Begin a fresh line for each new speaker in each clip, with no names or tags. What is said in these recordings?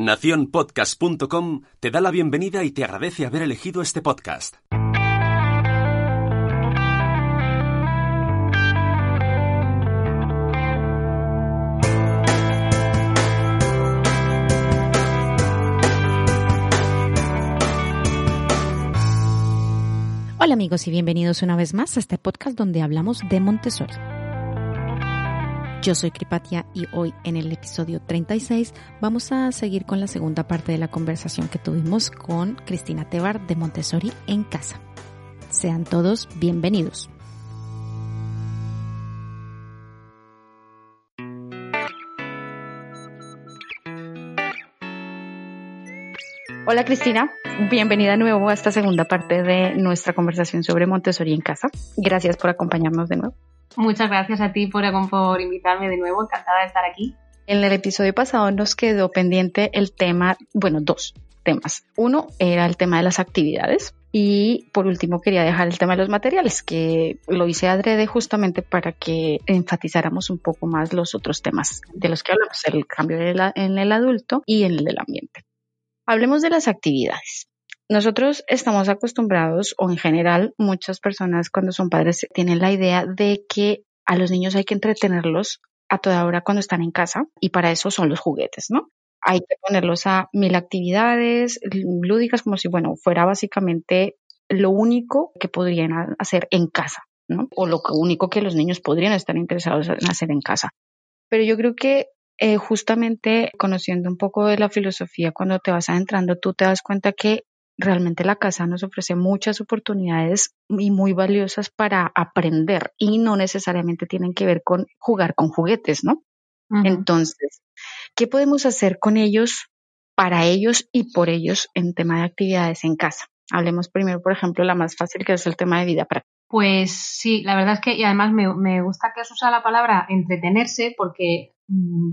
Naciónpodcast.com te da la bienvenida y te agradece haber elegido este podcast.
Hola amigos y bienvenidos una vez más a este podcast donde hablamos de Montessori. Yo soy Kripatia y hoy en el episodio 36 vamos a seguir con la segunda parte de la conversación que tuvimos con Cristina Tebar de Montessori en casa. Sean todos bienvenidos. Hola Cristina, bienvenida de nuevo a esta segunda parte de nuestra conversación sobre Montessori en casa. Gracias por acompañarnos de nuevo.
Muchas gracias a ti por, por invitarme de nuevo, encantada de estar aquí.
En el episodio pasado nos quedó pendiente el tema, bueno, dos temas. Uno era el tema de las actividades y por último quería dejar el tema de los materiales, que lo hice adrede justamente para que enfatizáramos un poco más los otros temas de los que hablamos, el cambio en el adulto y en el del ambiente. Hablemos de las actividades. Nosotros estamos acostumbrados, o en general muchas personas cuando son padres tienen la idea de que a los niños hay que entretenerlos a toda hora cuando están en casa y para eso son los juguetes, ¿no? Hay que ponerlos a mil actividades lúdicas como si, bueno, fuera básicamente lo único que podrían hacer en casa, ¿no? O lo único que los niños podrían estar interesados en hacer en casa. Pero yo creo que eh, justamente conociendo un poco de la filosofía, cuando te vas adentrando, tú te das cuenta que realmente la casa nos ofrece muchas oportunidades y muy valiosas para aprender y no necesariamente tienen que ver con jugar con juguetes, ¿no? Entonces, ¿qué podemos hacer con ellos, para ellos y por ellos en tema de actividades en casa? Hablemos primero, por ejemplo, la más fácil que es el tema de vida práctica.
Pues sí, la verdad es que, y además me, me gusta que os usa la palabra entretenerse porque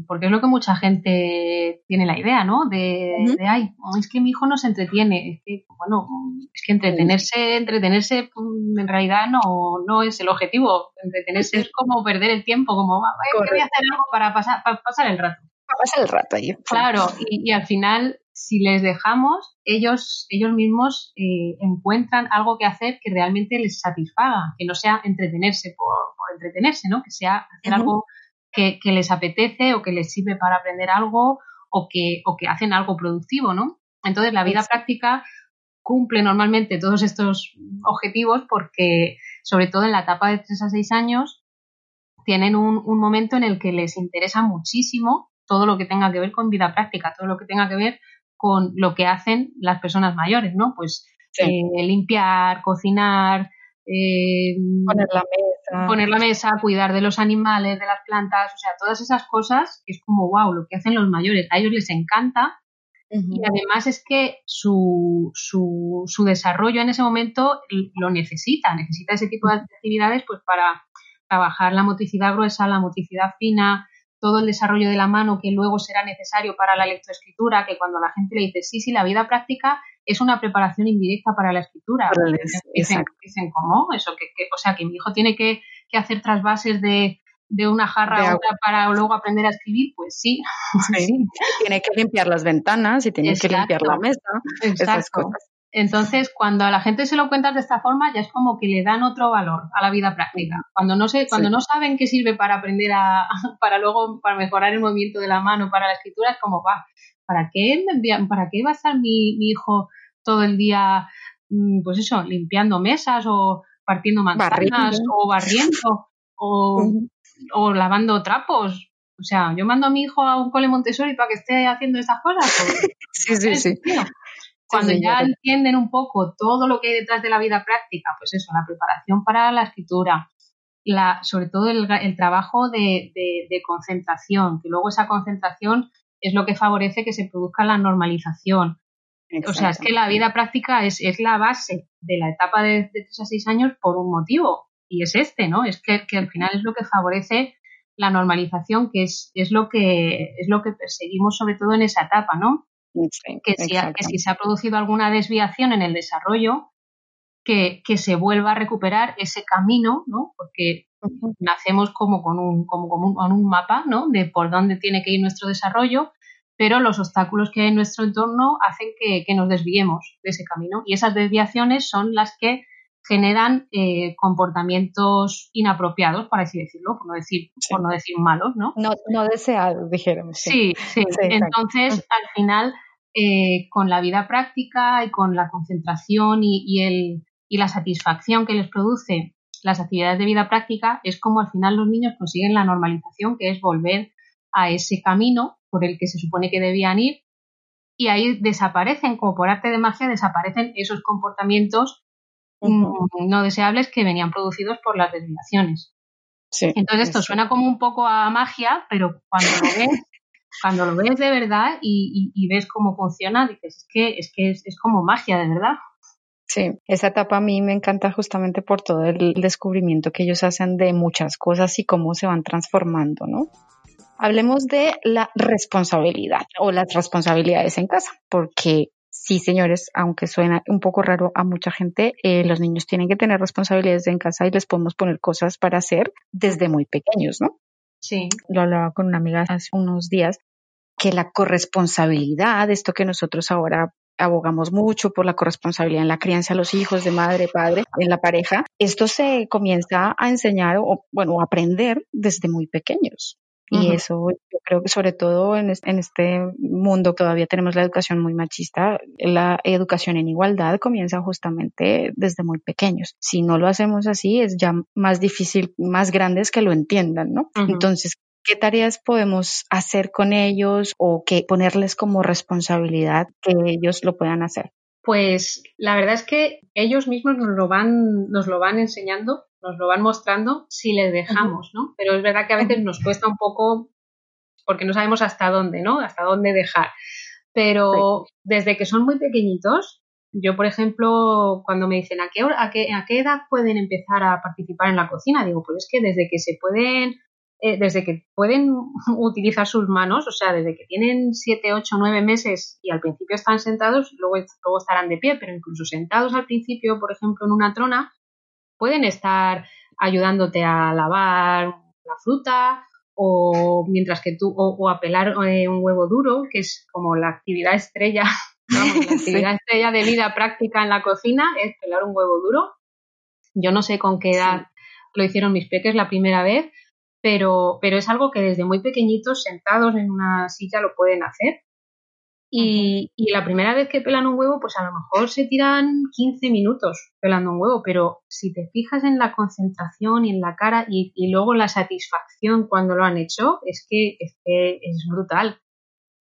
porque es lo que mucha gente tiene la idea, ¿no? De, ay, es que mi hijo no se entretiene. Es que, bueno, es que entretenerse, entretenerse mm, en realidad no, no es el objetivo. Entretenerse es como perder el tiempo, como, voy a hacer algo para pasar, para pasar el rato.
Para pasar el rato ahí.
Claro, y, al final, si les dejamos, ellos, ellos mismos eh, encuentran algo que hacer que realmente les satisfaga, que no sea entretenerse por, por entretenerse, ¿no? Que sea hacer algo que, les apetece o que les sirve para aprender algo o que, o que hacen algo productivo, ¿no? Entonces, la vida práctica cumple normalmente todos estos objetivos porque, sobre todo en la etapa de 3 a 6 años, tienen un, momento en el que les interesa muchísimo todo lo que tenga que ver con vida práctica, todo lo que tenga que ver con lo que hacen las personas mayores, ¿no? Pues eh, limpiar, cocinar,
eh, poner la mesa.
Poner la mesa, cuidar de los animales, de las plantas, o sea, todas esas cosas es como, wow, lo que hacen los mayores. A ellos les encanta y además es que su, su, su, desarrollo en ese momento lo necesita, necesita ese tipo de actividades pues para trabajar la motricidad gruesa, la motricidad fina, todo el desarrollo de la mano que luego será necesario para la lectoescritura, que cuando la gente le dice, sí, sí, la vida práctica es una preparación indirecta para la escritura. dicen, dicen, ¿cómo? Eso, que, o sea, que mi hijo tiene que, hacer trasvases de, de una jarra a otra para luego aprender a escribir, pues sí.
Tiene que limpiar las ventanas y tiene que limpiar la mesa. Exacto.
Entonces, cuando a la gente se lo cuentas de esta forma, ya es como que le dan otro valor a la vida práctica. Cuando no sé, cuando no saben qué sirve para aprender a, para luego, para mejorar el movimiento de la mano, para la escritura, es como, va, ¿para qué para qué va a estar mi, mi hijo todo el día, mm, pues eso, limpiando mesas o partiendo manzanas o barriendo o, lavando trapos. O sea, yo mando a mi hijo a un cole Montessori para que esté haciendo esas cosas. Pues,
sí, sí, sí.
Cuando ya entienden un poco todo lo que hay detrás de la vida práctica, pues eso, la preparación para la escritura, la, sobre todo el, trabajo de, de, concentración, que luego esa concentración es lo que favorece que se produzca la normalización. O sea, es que la vida práctica es, es la base de la etapa de, 3 a 6 años por un motivo, y es este, ¿no? Es que, al final es lo que favorece la normalización, que es, es, lo que, es lo que perseguimos sobre todo en esa etapa, ¿no? que, si, que si se ha producido alguna desviación en el desarrollo, que, que, se vuelva a recuperar ese camino, ¿no? Porque nacemos como con un, como, como un, con un mapa, ¿no? De por dónde tiene que ir nuestro desarrollo pero los obstáculos que hay en nuestro entorno hacen que, nos desviemos de ese camino y esas desviaciones son las que generan eh, comportamientos inapropiados, por así decirlo, por no decir, por no decir malos, ¿no?
No, no deseados, dijéramos.
Sí, sí. Entonces, al final, eh, con la vida práctica y con la concentración y, el, y la satisfacción que les produce las actividades de vida práctica, es como al final los niños consiguen la normalización, que es volver a ese camino por el que se supone que debían ir y ahí desaparecen, como por arte de magia, desaparecen esos comportamientos mm, no deseables que venían producidos por las desviaciones. Entonces esto suena como un poco a magia, pero cuando lo ves, cuando lo ves de verdad y, ves cómo funciona, dices, es que es, que es como magia de verdad.
Sí, esa etapa a mí me encanta justamente por todo el descubrimiento que ellos hacen de muchas cosas y cómo se van transformando, ¿no? Hablemos de la responsabilidad o las responsabilidades en casa, porque sí, señores, aunque suena un poco raro a mucha gente, eh, los niños tienen que tener responsabilidades en casa y les podemos poner cosas para hacer desde muy pequeños, ¿no?
Sí.
Lo hablaba con una amiga hace unos días, que la corresponsabilidad, esto que nosotros ahora abogamos mucho por la corresponsabilidad en la crianza de los hijos, de madre, padre, en la pareja, esto se comienza a enseñar o, bueno, a aprender desde muy pequeños. Y eso yo creo que sobre todo en este, mundo todavía tenemos la educación muy machista, la educación en igualdad comienza justamente desde muy pequeños. Si no lo hacemos así es ya más difícil, más grandes que lo entiendan, ¿no? Entonces, ¿qué tareas podemos hacer con ellos o que ponerles como responsabilidad que ellos lo puedan hacer?
Pues la verdad es que ellos mismos nos lo van, nos lo van enseñando nos lo van mostrando si les dejamos, ¿no? Pero es verdad que a veces nos cuesta un poco porque no sabemos hasta dónde, ¿no? Hasta dónde dejar. Pero desde que son muy pequeñitos, yo, por ejemplo, cuando me dicen ¿a qué, a qué, a qué edad pueden empezar a participar en la cocina, digo, pues es que desde que se pueden, eh, desde que pueden utilizar sus manos, o sea, desde que tienen 7, 8, 9 meses y al principio están sentados, luego, luego estarán de pie, pero incluso sentados al principio, por ejemplo, en una trona, pueden estar ayudándote a lavar la fruta o mientras que tú o, a pelar eh, un huevo duro, que es como la actividad estrella, la actividad estrella de vida práctica en la cocina es pelar un huevo duro. Yo no sé con qué edad lo hicieron mis peques la primera vez, pero, pero es algo que desde muy pequeñitos, sentados en una silla, lo pueden hacer. Y, la primera vez que pelan un huevo, pues a lo mejor se tiran 15 minutos pelando un huevo, pero si te fijas en la concentración y en la cara y, luego la satisfacción cuando lo han hecho, es que es, es brutal.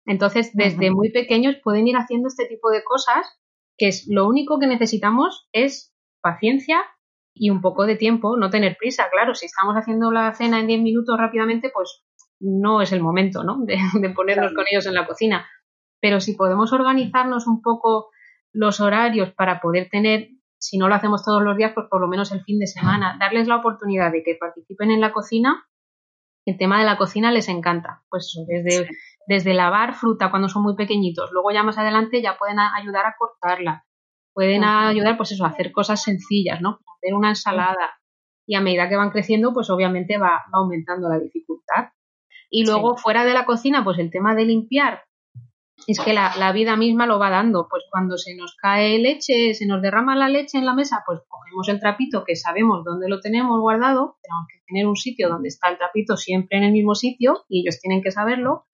Entonces, desde muy pequeños pueden ir haciendo este tipo de cosas, que es lo único que necesitamos es paciencia y un poco de tiempo, no tener prisa. Claro, si estamos haciendo la cena en 10 minutos rápidamente, pues no es el momento, ¿no? De, ponernos con ellos en la cocina pero si podemos organizarnos un poco los horarios para poder tener, si no lo hacemos todos los días, pues por lo menos el fin de semana, darles la oportunidad de que participen en la cocina, el tema de la cocina les encanta, pues desde, desde lavar fruta cuando son muy pequeñitos, luego ya más adelante ya pueden ayudar a cortarla, pueden ayudar pues eso, a hacer cosas sencillas, ¿no? Hacer una ensalada y a medida que van creciendo, pues obviamente va, va aumentando la dificultad. Y luego fuera de la cocina, pues el tema de limpiar, es que la, vida misma lo va dando. Pues cuando se nos cae leche, se nos derrama la leche en la mesa, pues cogemos el trapito que sabemos dónde lo tenemos guardado, tenemos que tener un sitio donde está el trapito siempre en el mismo sitio y ellos tienen que saberlo,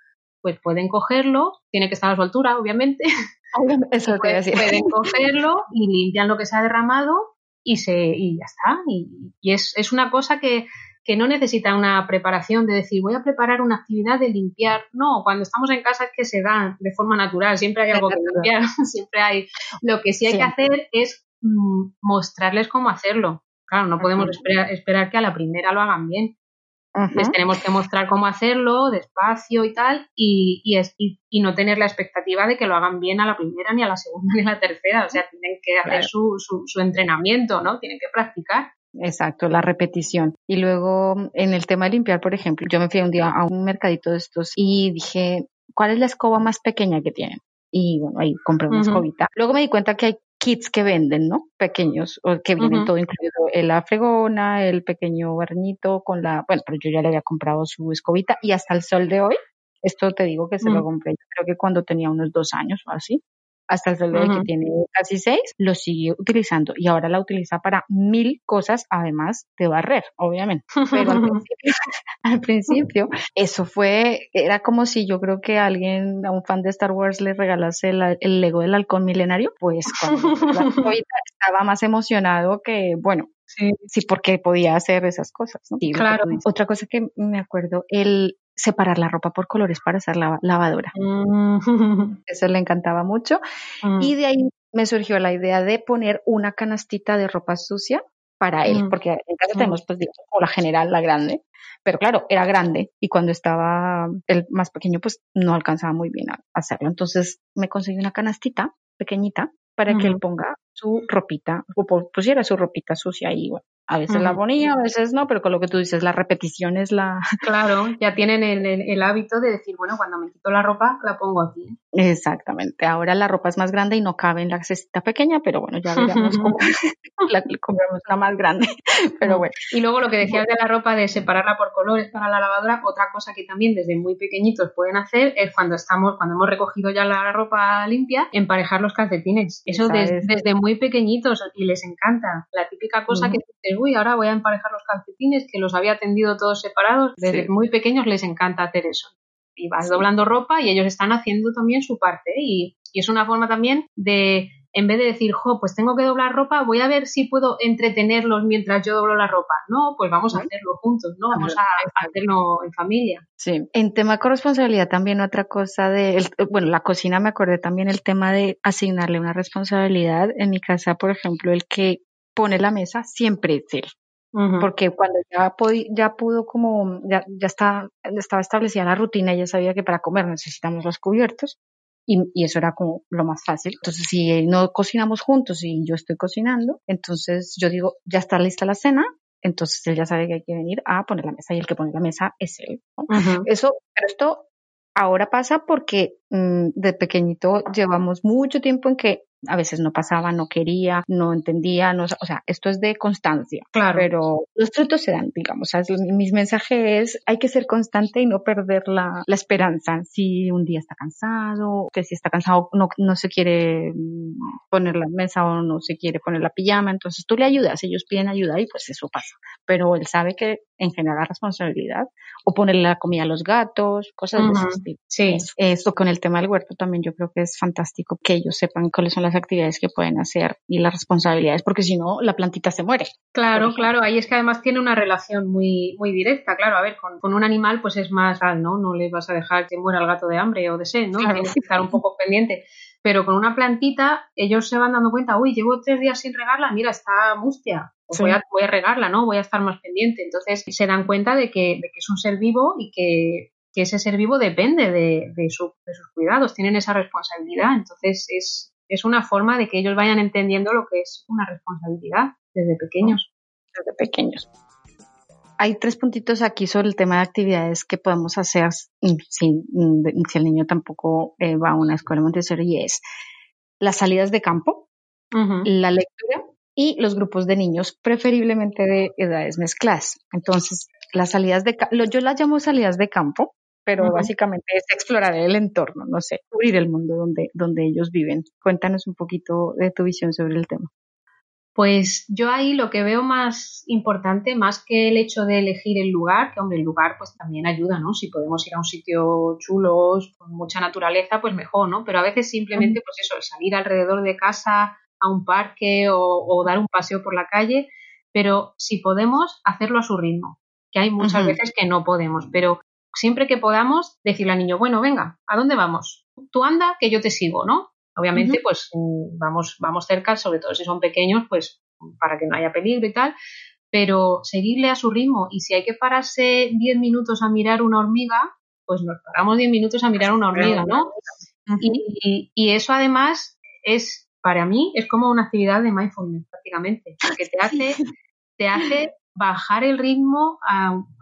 pues pueden cogerlo, tiene que estar a su altura, obviamente.
Eso
pueden, cogerlo y limpian lo que se ha derramado y se y ya está. Y, y es, es una cosa que, que no necesita una preparación de decir voy a preparar una actividad de limpiar. No, cuando estamos en casa es que se da de forma natural, siempre hay algo que limpiar, siempre hay. Lo que sí hay que hacer es mm, mostrarles cómo hacerlo. Claro, no podemos esperar, que a la primera lo hagan bien. Les tenemos que mostrar cómo hacerlo, despacio y tal, y, y, no tener la expectativa de que lo hagan bien a la primera, ni a la segunda, ni a la tercera. O sea, tienen que hacer su, su, su entrenamiento, ¿no? Tienen que practicar.
Exacto, la repetición. Y luego en el tema de limpiar, por ejemplo, yo me fui un día a un mercadito de estos y dije, ¿cuál es la escoba más pequeña que tienen? Y bueno, ahí compré una escobita. Luego me di cuenta que hay kits que venden, ¿no? Pequeños, o que vienen todo incluido, la fregona, el pequeño barnito con la, bueno, pero yo ya le había comprado su escobita y hasta el sol de hoy Esto te digo que se lo compré, creo que cuando tenía unos dos años o así hasta el sol de que tiene casi seis, lo siguió utilizando y ahora la utiliza para mil cosas, además de barrer, obviamente. Pero al principio, eso fue, era como si yo creo que alguien, a un fan de Star Wars, le regalase el Lego del halcón milenario, pues cuando estaba más emocionado que, bueno, Sí. sí, porque podía hacer esas cosas, ¿no?
claro.
Otra cosa que me acuerdo, el separar la ropa por colores para hacer la lavadora. Mm. Eso le encantaba mucho. Mm. Y de ahí me surgió la idea de poner una canastita de ropa sucia para él, mm. porque en casa tenemos pues digamos, la general, la grande, pero claro, era grande y cuando estaba el más pequeño pues no alcanzaba muy bien a hacerlo. Entonces me conseguí una canastita pequeñita para que él ponga su ropita, o pusiera su ropita sucia ahí. Bueno, a veces la ponía, a veces no, pero con lo que tú dices, la repetición es la...
Claro, ya tienen el, el, hábito de decir, bueno, cuando me quito la ropa, la pongo aquí.
Exactamente. Ahora la ropa es más grande y no cabe en la cestita pequeña, pero bueno, ya veremos cómo la compramos una más grande. Pero bueno.
Y luego lo que decías de la ropa, de separarla por colores para la lavadora, otra cosa que también desde muy pequeñitos pueden hacer es cuando estamos, cuando hemos recogido ya la ropa limpia, emparejar los calcetines. Eso desde muy pequeñitos y les encanta. La típica cosa que dices, uy, ahora voy a emparejar los calcetines, que los había tendido todos separados. Desde muy pequeños les encanta hacer eso. Y vas doblando ropa y ellos están haciendo también su parte. Y, y es una forma también de en vez de decir, jo, pues tengo que doblar ropa, voy a ver si puedo entretenerlos mientras yo doblo la ropa. No, pues vamos a hacerlo juntos, ¿no? Vamos a hacerlo en familia.
Sí. En tema de corresponsabilidad también otra cosa de, bueno, la cocina me acordé también el tema de asignarle una responsabilidad. En mi casa, por ejemplo, el que pone la mesa siempre es él. Porque cuando ya, ya pudo como, ya, ya está, estaba establecida la rutina, ya sabía que para comer necesitamos los cubiertos, y, eso era como lo más fácil. Entonces, si no cocinamos juntos y yo estoy cocinando, entonces yo digo, ya está lista la cena, entonces él ya sabe que hay que venir a poner la mesa y el que pone la mesa es él. Eso, pero esto ahora pasa porque mm, de pequeñito llevamos mucho tiempo en que a veces no pasaba, no quería, no entendía, no, o sea, esto es de constancia.
Claro.
Pero los frutos se dan, digamos. O sea, mi mensaje es, hay que ser constante y no perder la, la esperanza. Si un día está cansado, que si está cansado no, no se quiere mm, poner la mesa o no se quiere poner la pijama, entonces tú le ayudas, ellos piden ayuda y pues eso pasa. Pero él sabe que en general responsabilidad o ponerle la comida a los gatos, cosas de ese estilo.
Sí.
Esto con el tema del huerto también yo creo que es fantástico que ellos sepan cuáles son las actividades que pueden hacer y las responsabilidades, porque si no, la plantita se muere.
Claro, claro, ahí es que además tiene una relación muy, muy directa, claro, a ver, con, con un animal pues es más, ¿no? No le vas a dejar que muera el gato de hambre o de sed, ¿no? Tienes que estar un poco pendiente. Pero con una plantita, ellos se van dando cuenta, uy, llevo tres días sin regarla, mira, está mustia, pues voy, a, voy, a, regarla, ¿no? Voy a estar más pendiente. Entonces se dan cuenta de que, de que es un ser vivo y que, que ese ser vivo depende de, de, su, de, sus cuidados, tienen esa responsabilidad. Entonces es, es una forma de que ellos vayan entendiendo lo que es una responsabilidad desde pequeños.
Desde pequeños. Hay tres puntitos aquí sobre el tema de actividades que podemos hacer si, si el niño tampoco eh, va a una escuela Montessori y es las salidas de campo, la lectura y los grupos de niños, preferiblemente de edades mezcladas. Entonces, las salidas de yo las llamo salidas de campo pero básicamente es explorar el entorno, no sé, cubrir el mundo donde, donde ellos viven. Cuéntanos un poquito de tu visión sobre el tema.
Pues yo ahí lo que veo más importante, más que el hecho de elegir el lugar, que hombre, el lugar pues también ayuda, ¿no? Si podemos ir a un sitio chulo, con mucha naturaleza, pues mejor, ¿no? Pero a veces simplemente, pues eso, el salir alrededor de casa a un parque o, dar un paseo por la calle, pero si podemos, hacerlo a su ritmo, que hay muchas veces que no podemos, pero siempre que podamos decirle al niño, bueno, venga, ¿a dónde vamos? Tú anda, que yo te sigo, ¿no? Obviamente, pues mm, vamos, vamos cerca, sobre todo si son pequeños, pues para que no haya peligro y tal, pero seguirle a su ritmo y si hay que pararse 10 minutos a mirar una hormiga, pues nos paramos 10 minutos a mirar una hormiga, ¿no? y, y, eso además es, para mí, es como una actividad de mindfulness prácticamente, porque te hace, te hace bajar el ritmo,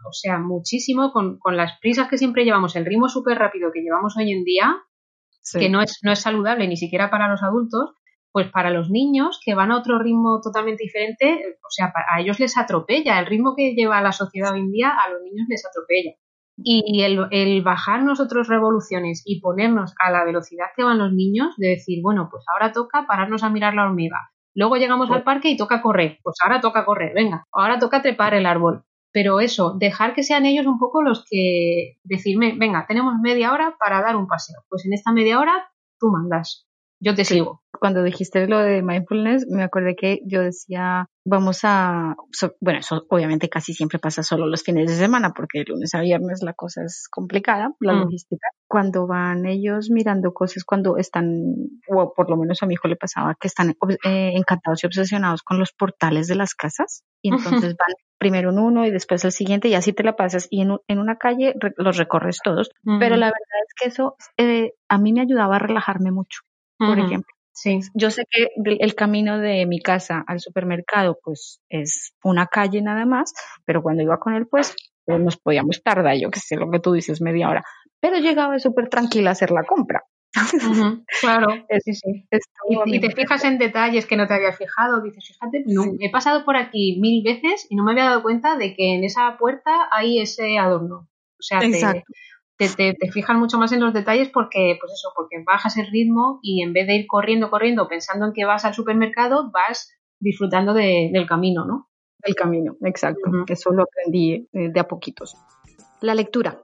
o sea, muchísimo con, las prisas que siempre llevamos, el ritmo súper rápido que llevamos hoy en día, que no es, no es saludable ni siquiera para los adultos, pues para los niños que van a otro ritmo totalmente diferente, o sea, a ellos les atropella, el ritmo que lleva la sociedad hoy en día a los niños les atropella. Y el, bajar nosotros revoluciones y ponernos a la velocidad que van los niños, de decir, bueno, pues ahora toca pararnos a mirar la hormiga. Luego llegamos al parque y toca correr. Pues ahora toca correr, venga. Ahora toca trepar el árbol. Pero eso, dejar que sean ellos un poco los que decirme, venga, tenemos media hora para dar un paseo. Pues en esta media hora tú mandas yo te sigo.
Cuando dijiste lo de mindfulness, me acordé que yo decía, vamos a, bueno, eso obviamente casi siempre pasa solo los fines de semana, porque de lunes a viernes la cosa es complicada, la mm. logística. Cuando van ellos mirando cosas, cuando están, o por lo menos a mi hijo le pasaba, que están eh, encantados y obsesionados con los portales de las casas, y entonces van primero en uno y después el siguiente y así te la pasas y en, en una calle los recorres todos. Pero la verdad es que eso eh, a mí me ayudaba a relajarme mucho por ejemplo. Sí. Yo sé que el camino de mi casa al supermercado, pues es una calle nada más, pero cuando iba con él, pues, pues nos podíamos tardar, yo que sé, lo que tú dices, media hora. Pero llegaba súper tranquila a hacer la compra.
claro, sí, sí. Y, te fijas en detalles que no te había fijado, dices, fíjate, no, he pasado por aquí mil veces y no me había dado cuenta de que en esa puerta hay ese adorno. O sea, Exacto te, te, te, fijan mucho más en los detalles porque, pues eso, porque bajas el ritmo y en vez de ir corriendo, corriendo, pensando en que vas al supermercado, vas disfrutando del camino, ¿no?
Del camino, exacto. Eso lo aprendí eh, de a poquitos. La lectura,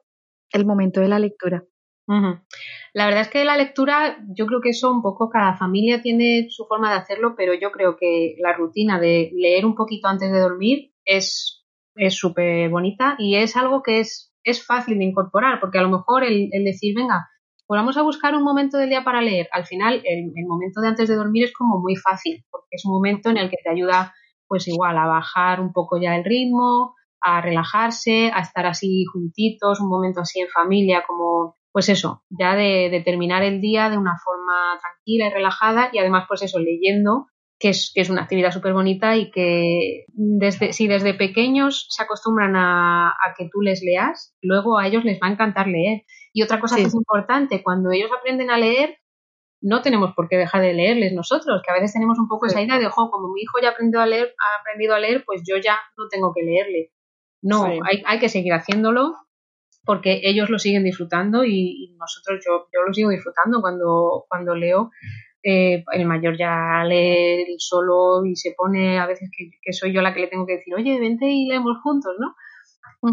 el momento de la lectura.
La verdad es que la lectura, yo creo que eso un poco cada familia tiene su forma de hacerlo, pero yo creo que la rutina de leer un poquito antes de dormir es súper bonita y es algo que es es fácil de incorporar, porque a lo mejor el, decir, venga, pues vamos a buscar un momento del día para leer, al final el, momento de antes de dormir es como muy fácil, porque es un momento en el que te ayuda pues igual a bajar un poco ya el ritmo, a relajarse, a estar así juntitos, un momento así en familia, como pues eso, ya de, de terminar el día de una forma tranquila y relajada y además pues eso, leyendo que es, que es una actividad súper bonita y que desde, si desde pequeños se acostumbran a, que tú les leas, luego a ellos les va a encantar leer. Y otra cosa que es importante, cuando ellos aprenden a leer, no tenemos por qué dejar de leerles nosotros, que a veces tenemos un poco esa idea de, ojo, como mi hijo ya aprendido a leer, ha aprendido a leer, pues yo ya no tengo que leerle. No, hay, hay, que seguir haciéndolo porque ellos lo siguen disfrutando y, y, nosotros, yo, yo lo sigo disfrutando cuando, cuando leo eh, el mayor ya lee solo y se pone a veces que, soy yo la que le tengo que decir, oye, vente y leemos juntos, ¿no?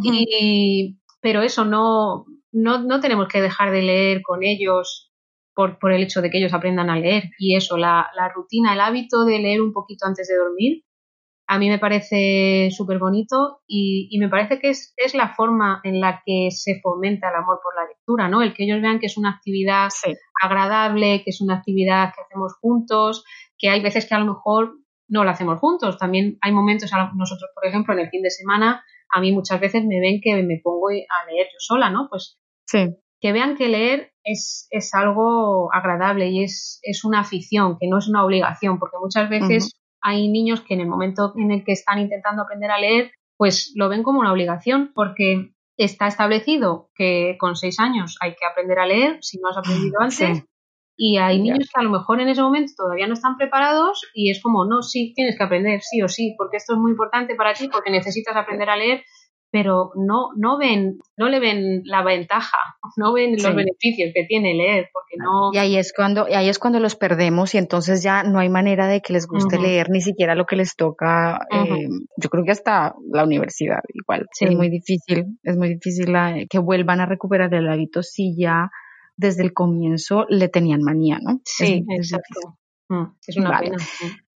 y, pero eso, no, no, no tenemos que dejar de leer con ellos por, por el hecho de que ellos aprendan a leer. Y eso, la, la rutina, el hábito de leer un poquito antes de dormir, a mí me parece súper bonito y, me parece que es, la forma en la que se fomenta el amor por la lectura, ¿no? El que ellos vean que es una actividad agradable, que es una actividad que hacemos juntos, que hay veces que a lo mejor no la hacemos juntos. También hay momentos, nosotros, por ejemplo, en el fin de semana, a mí muchas veces me ven que me pongo a leer yo sola, ¿no? Pues que vean que leer es, es algo agradable y es, es, una afición, que no es una obligación, porque muchas veces hay niños que en el momento en el que están intentando aprender a leer, pues lo ven como una obligación, porque está establecido que con seis años hay que aprender a leer, si no has aprendido antes, y hay niños que a lo mejor en ese momento todavía no están preparados y es como, no, sí, tienes que aprender, sí o sí, porque esto es muy importante para ti, porque necesitas aprender a leer pero no, no ven, no le ven la ventaja, no ven los beneficios que tiene leer, porque no.
Y ahí es cuando, y ahí es cuando los perdemos y entonces ya no hay manera de que les guste leer ni siquiera lo que les toca. Eh, yo creo que hasta la universidad igual. Es muy difícil, es muy difícil que vuelvan a recuperar el hábito si ya desde el comienzo le tenían manía, ¿no?
Sí, exacto. Mm, es una pena.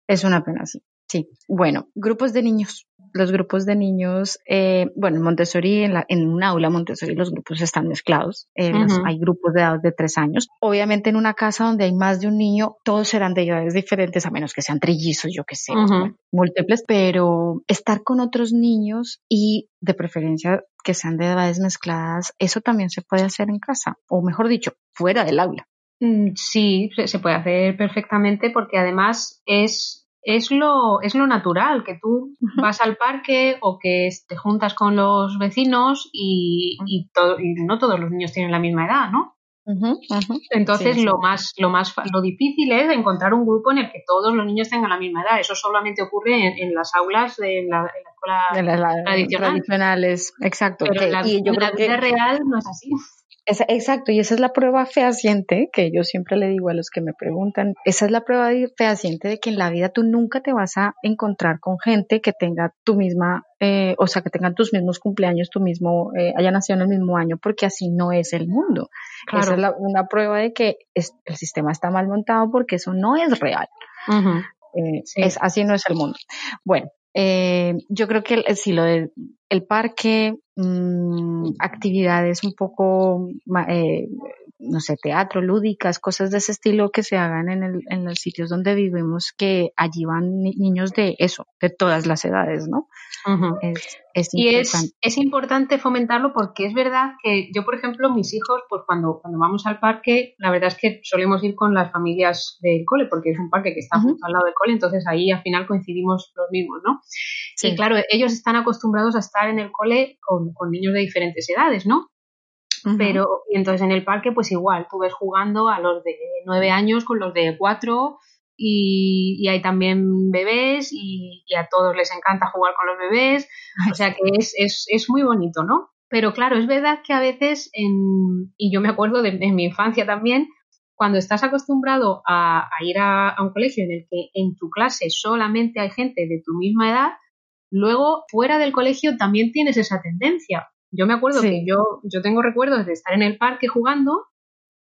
Es una pena, sí. Sí, bueno, grupos de niños los grupos de niños, eh, bueno, en Montessori, en, la, en un aula Montessori, los grupos están mezclados. Eh, hay grupos de edad de tres años. Obviamente, en una casa donde hay más de un niño, todos serán de edades diferentes, a menos que sean trillizos, yo que sé, múltiples, pero estar con otros niños y de preferencia que sean de edades mezcladas, eso también se puede hacer en casa, o mejor dicho, fuera del aula.
Mm, sí, se puede hacer perfectamente porque además es es lo, es lo natural, que tú vas al parque o que te juntas con los vecinos y, y, todo, y no todos los niños tienen la misma edad, ¿no? Entonces lo más, lo más, lo difícil es encontrar un grupo en el que todos los niños tengan la misma edad. Eso solamente ocurre en, las aulas de la, escuelas
tradicionales. Exacto.
Pero la, y yo creo vida que... real no es así
exacto, y esa es la prueba fehaciente que yo siempre le digo a los que me preguntan, esa es la prueba fehaciente de que en la vida tú nunca te vas a encontrar con gente que tenga tu misma, eh, o sea, que tengan tus mismos cumpleaños, tu mismo, eh, haya nacido en el mismo año, porque así no es el mundo. Esa es una prueba de que el sistema está mal montado porque eso no es real. Eh, es, así no es el mundo. Bueno, eh, yo creo que el, si lo del el parque, mmm, actividades un poco eh, no sé, teatro, lúdicas, cosas de ese estilo que se hagan en, el, en los sitios donde vivimos, que allí van niños de eso, de todas las edades, ¿no?
es, y es, es, importante fomentarlo porque es verdad que yo, por ejemplo, mis hijos, pues cuando, cuando vamos al parque, la verdad es que solemos ir con las familias del cole, porque es un parque que está justo al lado del cole, entonces ahí al final coincidimos los mismos, ¿no? Sí. Y claro, ellos están acostumbrados a estar en el cole con, con niños de diferentes edades, ¿no? Pero, y entonces en el parque, pues igual, tú ves jugando a los de nueve años con los de cuatro y, hay también bebés y, a todos les encanta jugar con los bebés. O sea que es, es, es muy bonito, ¿no? Pero claro, es verdad que a veces, en, y yo me acuerdo de, mi infancia también, cuando estás acostumbrado a, ir a, a, un colegio en el que en tu clase solamente hay gente de tu misma edad, luego fuera del colegio también tienes esa tendencia. Yo me acuerdo que yo, yo tengo recuerdos de estar en el parque jugando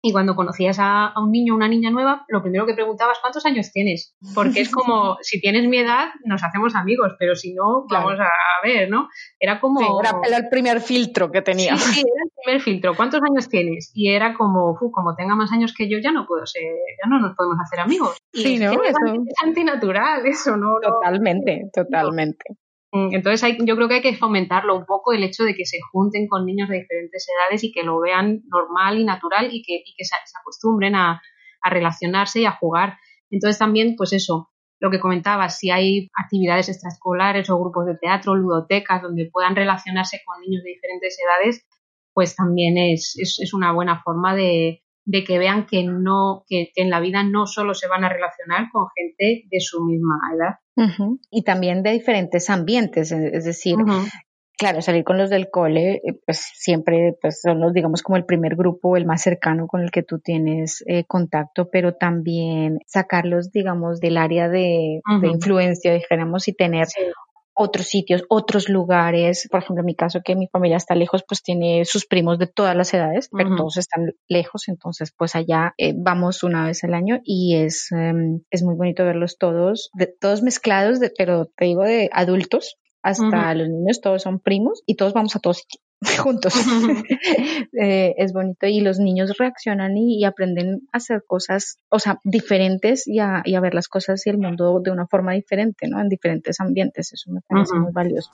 y cuando conocías a, un niño o una niña nueva, lo primero que preguntabas, ¿cuántos años tienes? Porque es como, si tienes mi edad, nos hacemos amigos, pero si no, vamos a ver, ¿no? Era como...
era, el primer filtro que tenía.
Sí, era el primer filtro. ¿Cuántos años tienes? Y era como, como tenga más años que yo, ya no puedo ser, ya no nos podemos hacer amigos.
sí, ¿no?
Es, antinatural eso, ¿no?
Totalmente, totalmente.
Mm, entonces hay, yo creo que hay que fomentarlo un poco el hecho de que se junten con niños de diferentes edades y que lo vean normal y natural y que, se, acostumbren a, a, relacionarse y a jugar. Entonces también, pues eso, lo que comentaba, si hay actividades extraescolares o grupos de teatro, ludotecas, donde puedan relacionarse con niños de diferentes edades, pues también es, es, es una buena forma de, de que vean que no, que, en la vida no solo se van a relacionar con gente de su misma edad.
Y también de diferentes ambientes, es decir, claro, salir con los del cole, eh, pues siempre pues, son los, digamos, como el primer grupo, el más cercano con el que tú tienes eh, contacto, pero también sacarlos, digamos, del área de, influencia, dijéramos, y tener otros sitios, otros lugares. Por ejemplo, en mi caso, que mi familia está lejos, pues tiene sus primos de todas las edades, pero todos están lejos, entonces pues allá eh, vamos una vez al año y es, em, es muy bonito verlos todos, de, todos mezclados, de, pero te digo de adultos, hasta los niños, todos son primos y todos vamos a todos sitios. juntos. Eh, es bonito y los niños reaccionan y, aprenden a hacer cosas, o sea, diferentes y a, y a, ver las cosas y el mundo de una forma diferente, ¿no? En diferentes ambientes. Eso me parece muy valioso.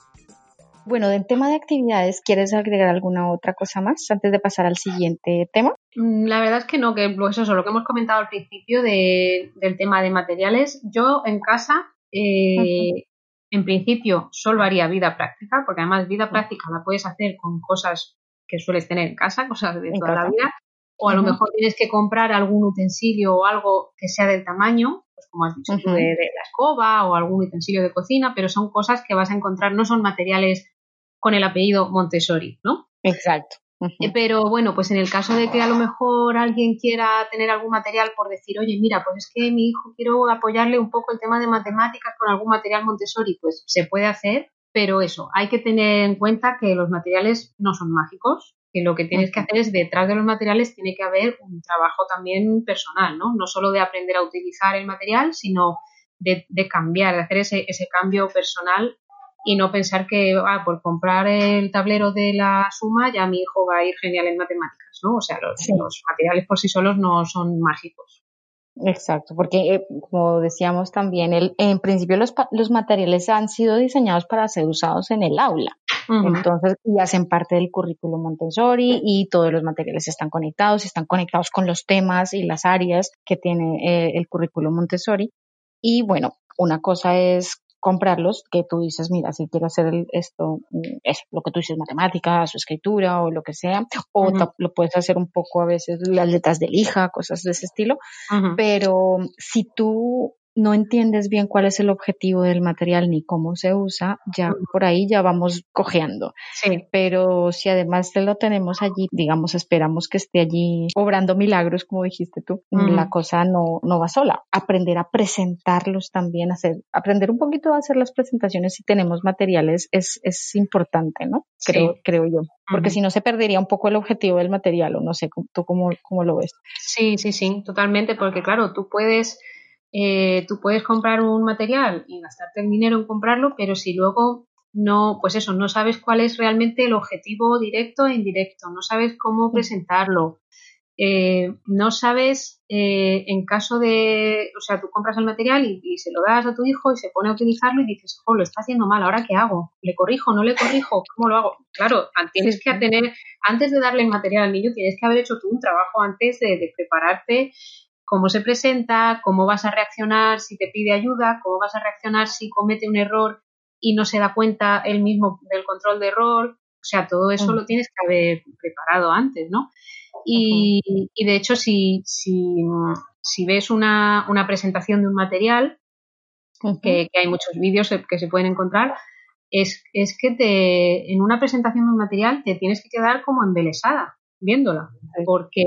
Bueno, en tema de actividades, ¿quieres agregar alguna otra cosa más antes de pasar al siguiente tema?
Mm, la verdad es que no, que pues eso, lo que hemos comentado al principio de, del tema de materiales. Yo en casa eh, en principio solo haría vida práctica, porque además vida práctica la puedes hacer con cosas que sueles tener en casa, cosas de toda la vida, o a lo mejor tienes que comprar algún utensilio o algo que sea del tamaño, pues como has dicho de, de, la escoba o algún utensilio de cocina, pero son cosas que vas a encontrar, no son materiales con el apellido Montessori, ¿no?
Exacto.
Eh, pero bueno, pues en el caso de que a lo mejor alguien quiera tener algún material por decir, oye, mira, pues es que mi hijo quiero apoyarle un poco el tema de matemáticas con algún material Montessori, pues se puede hacer, pero eso, hay que tener en cuenta que los materiales no son mágicos, que lo que tienes que hacer es detrás de los materiales tiene que haber un trabajo también personal, ¿no? No solo de aprender a utilizar el material, sino de, de cambiar, de hacer ese, ese cambio personal y no pensar que ah, por comprar el tablero de la suma ya mi hijo va a ir genial en matemáticas, ¿no? O sea, los, materiales por sí solos no son mágicos.
Exacto, porque eh, como decíamos también, el, en principio los, los materiales han sido diseñados para ser usados en el aula. Entonces, y hacen parte del currículo Montessori y todos los materiales están conectados, están conectados con los temas y las áreas que tiene eh, el currículo Montessori. Y bueno, una cosa es comprarlos, que tú dices, mira, si quiero hacer esto, mm, es lo que tú dices, matemáticas o escritura o lo que sea, o lo puedes hacer un poco a veces las letras de lija, cosas de ese estilo, pero si tú no entiendes bien cuál es el objetivo del material ni cómo se usa, ya por ahí ya vamos cojeando.
Sí.
Pero si además te lo tenemos allí, digamos, esperamos que esté allí obrando milagros, como dijiste tú, la cosa no, no va sola. Aprender a presentarlos también, hacer, aprender un poquito a hacer las presentaciones si tenemos materiales es, es importante, ¿no? Creo, creo yo. Porque si no se perdería un poco el objetivo del material, o no sé, ¿tú cómo, cómo lo ves?
Sí, sí, sí, totalmente, porque claro, tú puedes eh, tú puedes comprar un material y gastarte el dinero en comprarlo, pero si luego no, pues eso, no sabes cuál es realmente el objetivo directo e indirecto, no sabes cómo presentarlo, eh, no sabes eh, en caso de, o sea, tú compras el material y, se lo das a tu hijo y se pone a utilizarlo y dices, oh, lo está haciendo mal, ¿ahora qué hago? ¿Le corrijo? ¿No le corrijo? ¿Cómo lo hago? Claro, tienes que tener, antes de darle el material al niño, tienes que haber hecho tú un trabajo antes de, de prepararte cómo se presenta, cómo vas a reaccionar si te pide ayuda, cómo vas a reaccionar si comete un error y no se da cuenta él mismo del control de error. O sea, todo eso lo tienes que haber preparado antes, ¿no? Y, de hecho, si, si, si ves una, una, presentación de un material, que, hay muchos vídeos que se pueden encontrar, es, es que te, en una presentación de un material te tienes que quedar como embelesada viéndola, porque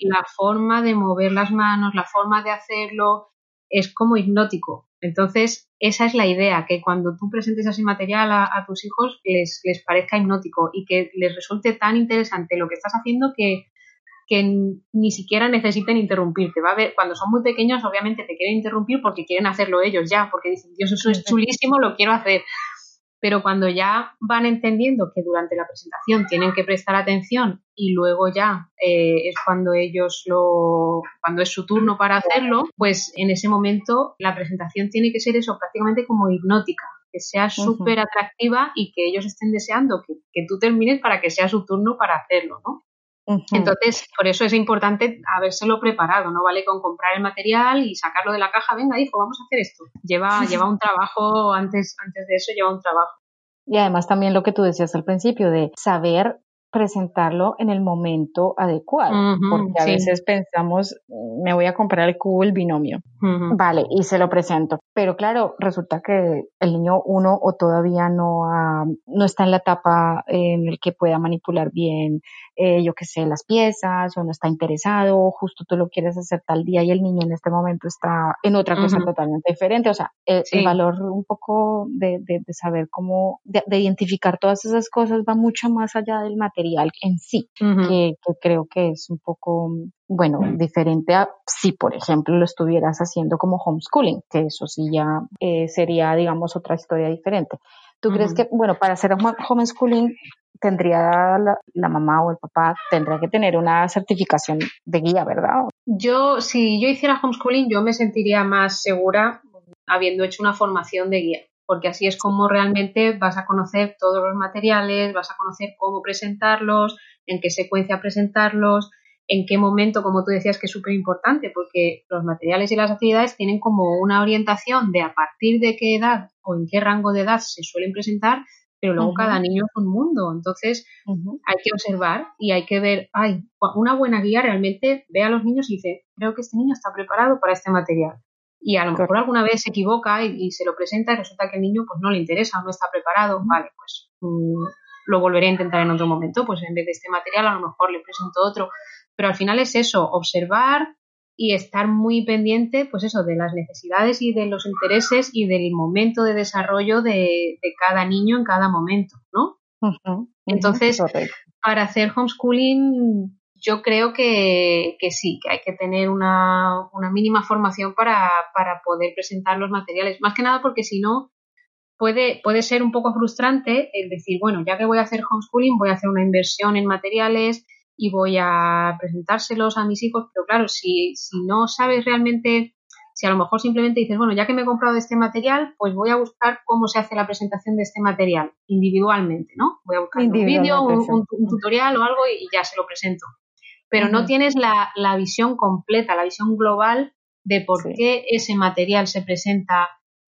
la forma de mover las manos, la forma de hacerlo es como hipnótico. Entonces, esa es la idea, que cuando tú presentes ese material a, tus hijos les, les, parezca hipnótico y que les resulte tan interesante lo que estás haciendo que, que ni siquiera necesiten interrumpirte. Va a ver, cuando son muy pequeños, obviamente te quieren interrumpir porque quieren hacerlo ellos ya, porque dicen, Dios, eso es chulísimo, lo quiero hacer pero cuando ya van entendiendo que durante la presentación tienen que prestar atención y luego ya eh, es cuando ellos lo, cuando es su turno para hacerlo, pues en ese momento la presentación tiene que ser eso, prácticamente como hipnótica, que sea súper atractiva y que ellos estén deseando que, que, tú termines para que sea su turno para hacerlo, ¿no? Entonces, por eso es importante habérselo preparado, no vale con comprar el material y sacarlo de la caja, venga, hijo, vamos a hacer esto. Lleva, lleva un trabajo, antes, antes de eso lleva un trabajo.
Y además también lo que tú decías al principio, de saber presentarlo en el momento adecuado, porque a veces pensamos, me voy a comprar el cubo, el binomio, vale, y se lo presento, pero claro, resulta que el niño uno o todavía no, no está en la etapa en el que pueda manipular bien eh, yo qué sé, las piezas o no está interesado, justo tú lo quieres hacer tal día y el niño en este momento está en otra cosa totalmente diferente. O sea, el, valor un poco de, de, saber cómo, de, identificar todas esas cosas va mucho más allá del material en sí, que, creo que es un poco, bueno, diferente a si, por ejemplo, lo estuvieras haciendo como homeschooling, que eso sí ya eh, sería, digamos, otra historia diferente. ¿Tú crees que, bueno, para hacer homeschooling tendría la, mamá o el papá, tendría que tener una certificación de guía, ¿verdad?
Yo, si yo hiciera homeschooling, yo me sentiría más segura habiendo hecho una formación de guía, porque así es como realmente vas a conocer todos los materiales, vas a conocer cómo presentarlos, en qué secuencia presentarlos, en qué momento, como tú decías, que es súper importante, porque los materiales y las actividades tienen como una orientación de a partir de qué edad o en qué rango de edad se suelen presentar pero luego cada niño es un mundo, entonces hay que observar y hay que ver, ay, una buena guía realmente ve a los niños y dice, creo que este niño está preparado para este material. Y a lo mejor alguna vez se equivoca y, se lo presenta y resulta que el niño pues no le interesa o no está preparado, vale, pues mm, lo volveré a intentar en otro momento, pues en vez de este material a lo mejor le presento otro, pero al final es eso, observar, y estar muy pendiente, pues eso, de las necesidades y de los intereses y del momento de desarrollo de, cada niño en cada momento, ¿no? Entonces, para hacer homeschooling, yo creo que, sí, que hay que tener una, mínima formación para, para, poder presentar los materiales. Más que nada porque si no, puede, puede ser un poco frustrante el decir, bueno, ya que voy a hacer homeschooling, voy a hacer una inversión en materiales, y voy a presentárselos a mis hijos, pero claro, si, si no sabes realmente, si a lo mejor simplemente dices, bueno, ya que me he comprado este material, pues voy a buscar cómo se hace la presentación de este material individualmente, ¿no? Voy a buscar un vídeo, un, tutorial o algo y, ya se lo presento. Pero no tienes la, la, visión completa, la visión global de por qué ese material se presenta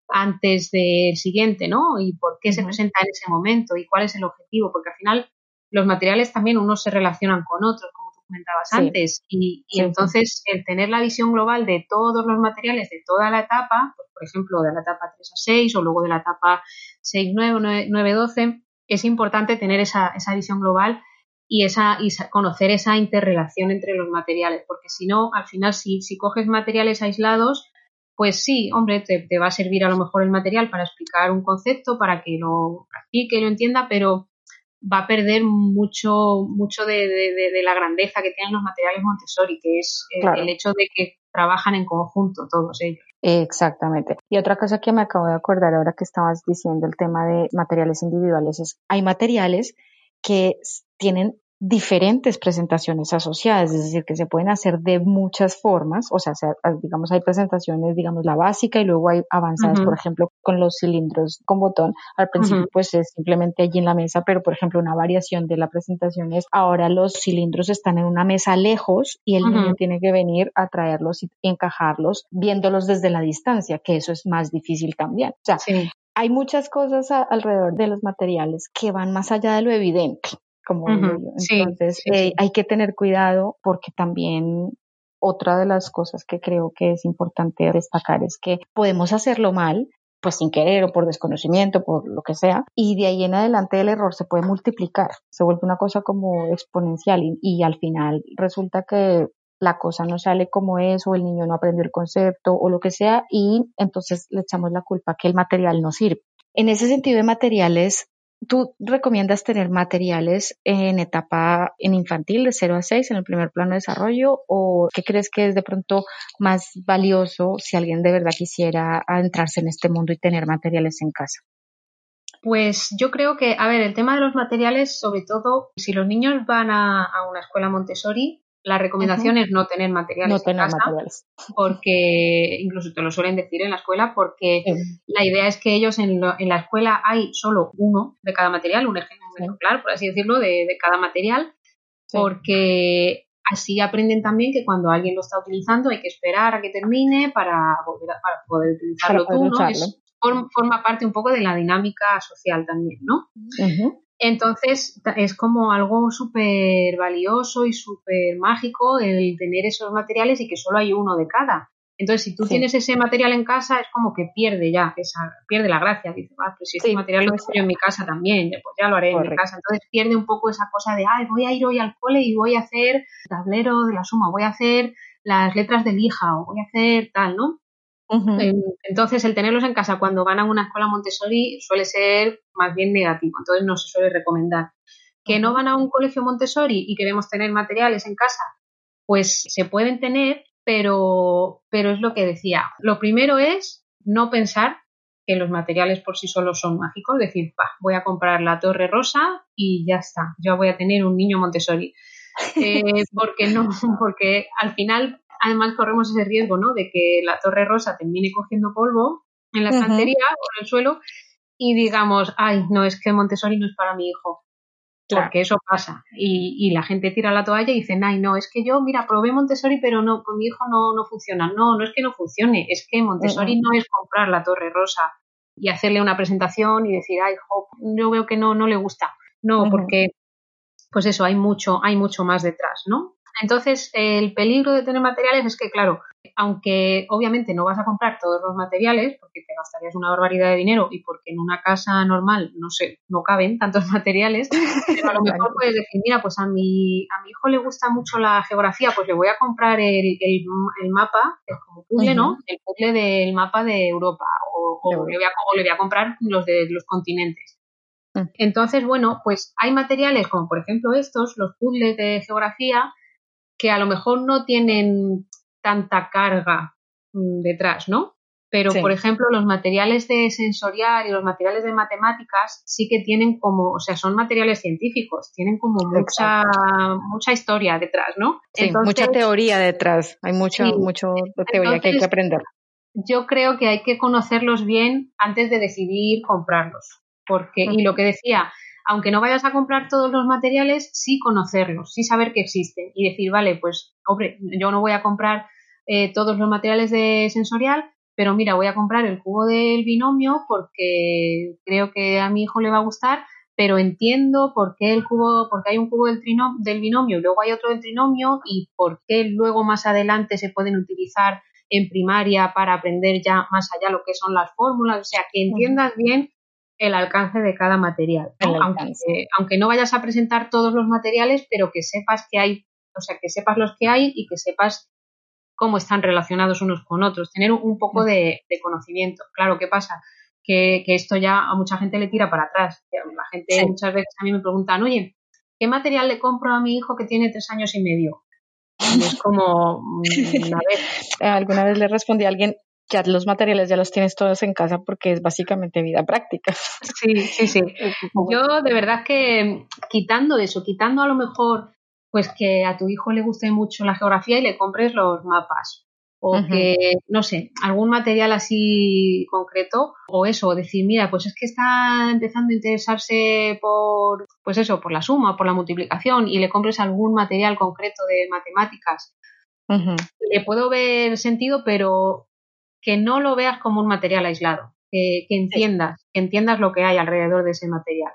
antes del siguiente, ¿no? Y por qué se presenta en ese momento y cuál es el objetivo, porque al final los materiales también unos se relacionan con otros, como tú comentabas antes. Y, entonces el tener la visión global de todos los materiales de toda la etapa, pues, por ejemplo, de la etapa 3 a 6 o luego de la etapa 6, 9, 9, 12, es importante tener esa, esa visión global y, esa, y conocer esa interrelación entre los materiales, porque si no, al final, si, si coges materiales aislados, pues sí, hombre, te, te, va a servir a lo mejor el material para explicar un concepto, para que lo practique, lo entienda, pero va a perder mucho, mucho de, de, la grandeza que tienen los materiales Montessori, que es el, hecho de que trabajan en conjunto todos ellos.
Exactamente. Y otra cosa que me acabo de acordar ahora que estabas diciendo el tema de materiales individuales es, hay materiales que tienen diferentes presentaciones asociadas, es decir, que se pueden hacer de muchas formas, o sea, digamos, hay presentaciones, digamos, la básica y luego hay avanzadas, por ejemplo, con los cilindros con botón. Al principio, pues es simplemente allí en la mesa, pero, por ejemplo, una variación de la presentación es ahora los cilindros están en una mesa lejos y el niño tiene que venir a traerlos y encajarlos viéndolos desde la distancia, que eso es más difícil también. O sea, hay muchas cosas alrededor de los materiales que van más allá de lo evidente como Entonces eh, hay que tener cuidado porque también otra de las cosas que creo que es importante destacar es que podemos hacerlo mal, pues sin querer o por desconocimiento, por lo que sea, y de ahí en adelante el error se puede multiplicar, se vuelve una cosa como exponencial y, y al final resulta que la cosa no sale como es o el niño no aprendió el concepto o lo que sea y entonces le echamos la culpa que el material no sirve. En ese sentido de materiales, ¿Tú recomiendas tener materiales en etapa en infantil de 0 a 6 en el primer plano de desarrollo o qué crees que es de pronto más valioso si alguien de verdad quisiera adentrarse en este mundo y tener materiales en casa?
Pues yo creo que, a ver, el tema de los materiales, sobre todo si los niños van a, a una escuela Montessori, la recomendación es no tener materiales en casa, porque incluso te lo suelen decir en la escuela, porque la idea es que ellos en, la escuela hay solo uno de cada material, un ejemplo claro, por así decirlo, de, cada material, porque así aprenden también que cuando alguien lo está utilizando hay que esperar a que termine para, volver para poder utilizarlo tú, ¿no? forma parte un poco de la dinámica social también, ¿no? Entonces es como algo súper valioso y súper mágico el tener esos materiales y que solo hay uno de cada. Entonces, si tú tienes ese material en casa, es como que pierde ya, esa, pierde la gracia. Dice, ah, pues si ese material lo tengo yo en mi casa también, pues ya lo haré en mi casa. Entonces pierde un poco esa cosa de, ay, voy a ir hoy al cole y voy a hacer tablero de la suma, voy a hacer las letras de lija o voy a hacer tal, ¿no? Entonces, el tenerlos en casa cuando van a una escuela Montessori suele ser más bien negativo, entonces no se suele recomendar. Que no van a un colegio Montessori y queremos tener materiales en casa, pues se pueden tener, pero, pero es lo que decía. Lo primero es no pensar que los materiales por sí solos son mágicos, decir, voy a comprar la torre rosa y ya está, yo voy a tener un niño Montessori. Eh, porque no, porque al final además corremos ese riesgo, ¿no? De que la torre rosa termine cogiendo polvo en la estantería o en el suelo y digamos, ay, no, es que Montessori no es para mi hijo. Porque eso pasa. Y, la gente tira la toalla y dice, ay, no, es que yo, mira, probé Montessori, pero no, con mi hijo no, no funciona. No, no es que no funcione, es que Montessori no es comprar la torre rosa y hacerle una presentación y decir, ay, jo, yo veo que no, no le gusta. No, porque, pues eso, hay mucho, hay mucho más detrás, ¿no? Entonces, el peligro de tener materiales es que, claro, aunque obviamente no vas a comprar todos los materiales, porque te gastarías una barbaridad de dinero y porque en una casa normal, no sé, no caben tantos materiales, pero a lo mejor puedes decir, mira, pues a mi, a mi hijo le gusta mucho la geografía, pues le voy a comprar el, el, mapa, es como puzzle, ¿no? El puzzle del mapa de Europa, o, le voy a, o le voy a comprar los de los continentes. Mm. Entonces, bueno, pues hay materiales como por ejemplo estos, los puzzles de geografía, que a lo mejor no tienen tanta carga mm, detrás, ¿no? Pero, por ejemplo, los materiales de sensorial y los materiales de matemáticas sí que tienen como, o sea, son materiales científicos, tienen como mucha, mucha historia detrás, ¿no?
Sí, mucha teoría detrás, hay mucha, mucho teoría que hay que aprender.
Yo creo que hay que conocerlos bien antes de decidir comprarlos, porque, y lo que decía, aunque no vayas a comprar todos los materiales, sí conocerlos, sí saber que existen y decir, vale, pues, hombre, yo no voy a comprar eh, todos los materiales de sensorial, pero mira, voy a comprar el cubo del binomio porque creo que a mi hijo le va a gustar, pero entiendo por qué el cubo, porque hay un cubo del, del binomio y luego hay otro del trinomio y por qué luego más adelante se pueden utilizar en primaria para aprender ya más allá lo que son las fórmulas, o sea, que entiendas bien el alcance de cada material, aunque, aunque no vayas a presentar todos los materiales, pero que sepas que hay, o sea, que sepas los que hay y que sepas cómo están relacionados unos con otros, tener un, poco de, conocimiento. Claro, ¿qué pasa? Que, esto ya a mucha gente le tira para atrás. La gente muchas veces a mí me preguntan, oye, ¿qué material le compro a mi hijo que tiene tres años y medio? Y es como, mm, a ver.
Alguna vez le respondí a alguien, que los materiales ya los tienes todos en casa porque es básicamente vida práctica.
Sí, sí, sí. Yo de verdad que quitando eso, quitando a lo mejor pues que a tu hijo le guste mucho la geografía y le compres los mapas o que, no sé, algún material así concreto, o eso, decir, mira, pues es que está empezando a interesarse por, pues eso, por la suma, por la multiplicación, y le compres algún material concreto de matemáticas. Le puedo ver sentido, pero que no lo veas como un material aislado, que, entiendas, que entiendas lo que hay alrededor de ese material.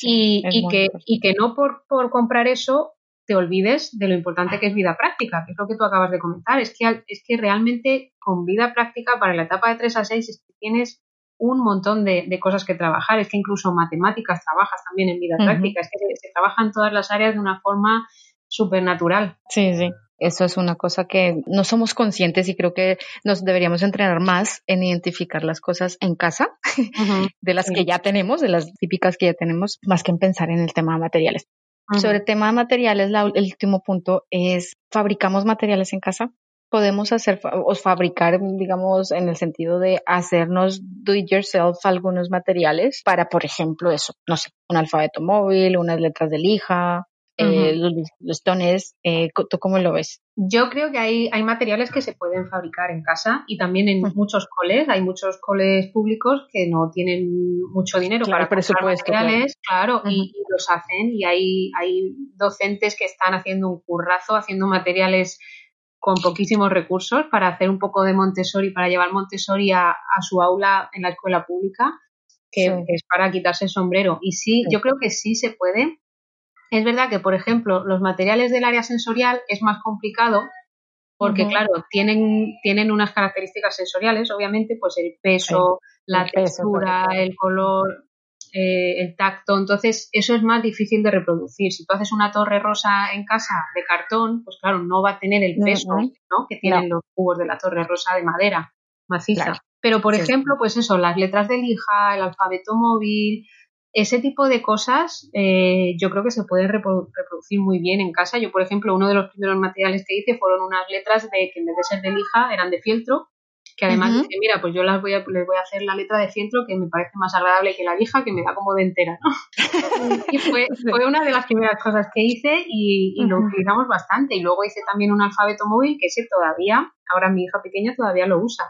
y, que, y que no por, por comprar eso te olvides de lo importante que es vida práctica, que es lo que tú acabas de comentar. Es que, es que realmente con vida práctica para la etapa de 3 a 6 es que tienes un montón de, cosas que trabajar. Es que incluso matemáticas trabajas también en vida práctica. Es que se, trabaja en todas las áreas de una forma súper natural.
Sí, sí. Eso es una cosa que no somos conscientes y creo que nos deberíamos entrenar más en identificar las cosas en casa, de las que ya tenemos, de las típicas que ya tenemos, más que en pensar en el tema de materiales. Sobre el tema de materiales, el último punto es, ¿fabricamos materiales en casa? Podemos hacer o fabricar, digamos, en el sentido de hacernos do it yourself algunos materiales para, por ejemplo, eso, no sé, un alfabeto móvil, unas letras de lija, eh, los listones, eh, ¿tú cómo lo ves?
Yo creo que hay, hay materiales que se pueden fabricar en casa y también en muchos coles. Hay muchos coles públicos que no tienen mucho dinero para comprar materiales, claro, y, los hacen. Y hay, hay docentes que están haciendo un currazo, haciendo materiales con poquísimos recursos para hacer un poco de Montessori, para llevar Montessori a, su aula en la escuela pública, que, es para quitarse el sombrero. Y sí, yo creo que sí se puede es verdad que, por ejemplo, los materiales del área sensorial es más complicado porque, claro, tienen, tienen unas características sensoriales, obviamente, pues el peso, la textura, el color, eh, el tacto. Entonces, eso es más difícil de reproducir. Si tú haces una torre rosa en casa de cartón, pues claro, no va a tener el peso ¿no? que tienen los cubos de la torre rosa de madera maciza. Pero, por ejemplo, pues eso, las letras de lija, el alfabeto móvil, ese tipo de cosas eh, yo creo que se puede reproducir muy bien en casa. Yo, por ejemplo, uno de los primeros materiales que hice fueron unas letras de que en vez de ser de lija eran de fieltro, que además dije, mira, pues yo las voy a, les voy a hacer la letra de fieltro que me parece más agradable que la lija, que me da como de entera, ¿no? y fue, fue una de las primeras cosas que hice y, lo utilizamos bastante. Y luego hice también un alfabeto móvil que ese todavía, ahora mi hija pequeña todavía lo usa.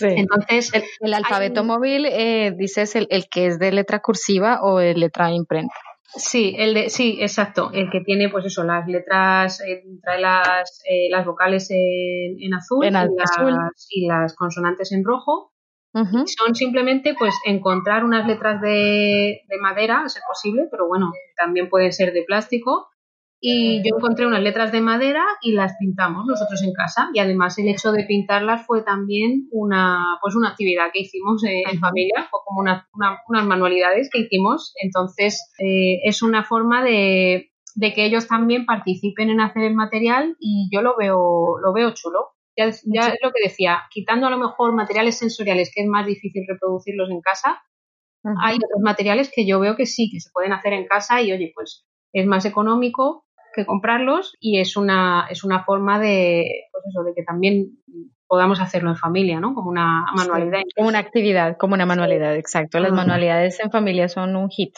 Entonces, el, alfabeto móvil, eh, dices el, que es de letra cursiva o de letra imprenta.
Sí, el de, sí, exacto. El que tiene, pues eso, las letras, eh, trae las, eh, las vocales en, azul, y, Las, y, Las, consonantes en rojo. Son simplemente, pues, encontrar unas letras de, de madera, a ser posible, pero bueno, también pueden ser de plástico, y yo encontré unas letras de madera y las pintamos nosotros en casa. Y además el hecho de pintarlas fue también una pues una actividad que hicimos en familia. Fue como una, unas manualidades que hicimos. Entonces eh, es una forma de, de, que ellos también participen en hacer el material y yo lo veo lo veo chulo. Ya, ya es lo que decía quitando a lo mejor materiales sensoriales que es más difícil reproducirlos en casa hay otros materiales que yo veo que sí que se pueden hacer en casa y oye pues es más económico que comprarlos y es una, es una forma de, pues eso, de que también podamos hacerlo en familia, ¿no? Como una manualidad.
como una actividad, como una manualidad, exacto. Las manualidades en familia son un hit.